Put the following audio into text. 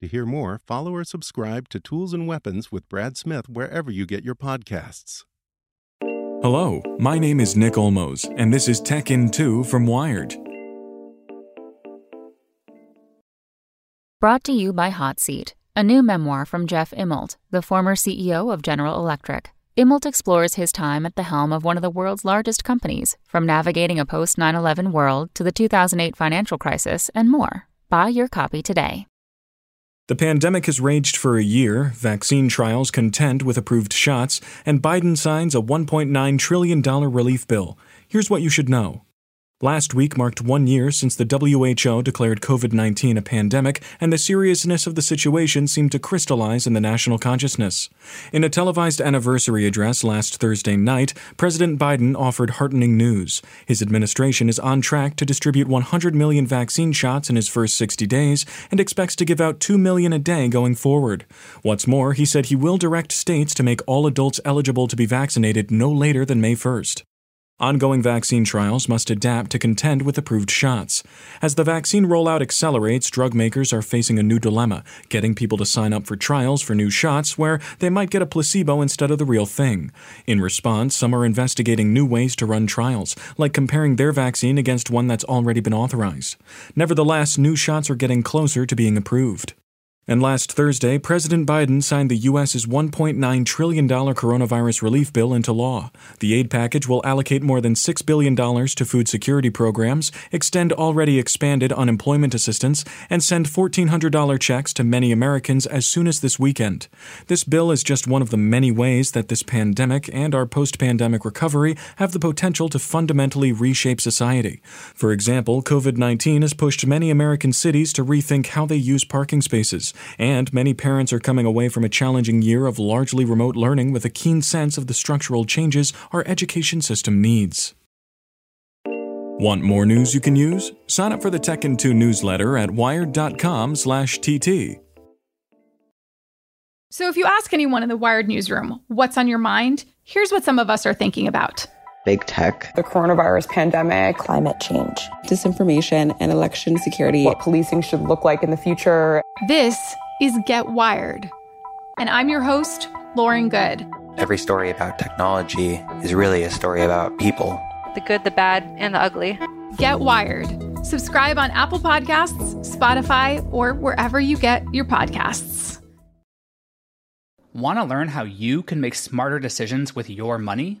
To hear more, follow or subscribe to Tools and Weapons with Brad Smith wherever you get your podcasts. Hello, my name is Nick Olmos, and this is Tech in 2 from Wired. Brought to you by Hot Seat, a new memoir from Jeff Immelt, the former CEO of General Electric. Immelt explores his time at the helm of one of the world's largest companies, from navigating a post 9 11 world to the 2008 financial crisis and more. Buy your copy today. The pandemic has raged for a year, vaccine trials contend with approved shots, and Biden signs a $1.9 trillion relief bill. Here's what you should know. Last week marked one year since the WHO declared COVID 19 a pandemic, and the seriousness of the situation seemed to crystallize in the national consciousness. In a televised anniversary address last Thursday night, President Biden offered heartening news. His administration is on track to distribute 100 million vaccine shots in his first 60 days and expects to give out 2 million a day going forward. What's more, he said he will direct states to make all adults eligible to be vaccinated no later than May 1st. Ongoing vaccine trials must adapt to contend with approved shots. As the vaccine rollout accelerates, drug makers are facing a new dilemma getting people to sign up for trials for new shots where they might get a placebo instead of the real thing. In response, some are investigating new ways to run trials, like comparing their vaccine against one that's already been authorized. Nevertheless, new shots are getting closer to being approved. And last Thursday, President Biden signed the U.S.'s $1.9 trillion coronavirus relief bill into law. The aid package will allocate more than $6 billion to food security programs, extend already expanded unemployment assistance, and send $1,400 checks to many Americans as soon as this weekend. This bill is just one of the many ways that this pandemic and our post pandemic recovery have the potential to fundamentally reshape society. For example, COVID 19 has pushed many American cities to rethink how they use parking spaces and many parents are coming away from a challenging year of largely remote learning with a keen sense of the structural changes our education system needs. Want more news you can use? Sign up for the Tech in 2 newsletter at wired.com/tt. So if you ask anyone in the Wired newsroom what's on your mind, here's what some of us are thinking about. Big tech, the coronavirus pandemic, climate change, disinformation, and election security, what policing should look like in the future. This is Get Wired. And I'm your host, Lauren Goode. Every story about technology is really a story about people the good, the bad, and the ugly. Get Wired. Subscribe on Apple Podcasts, Spotify, or wherever you get your podcasts. Want to learn how you can make smarter decisions with your money?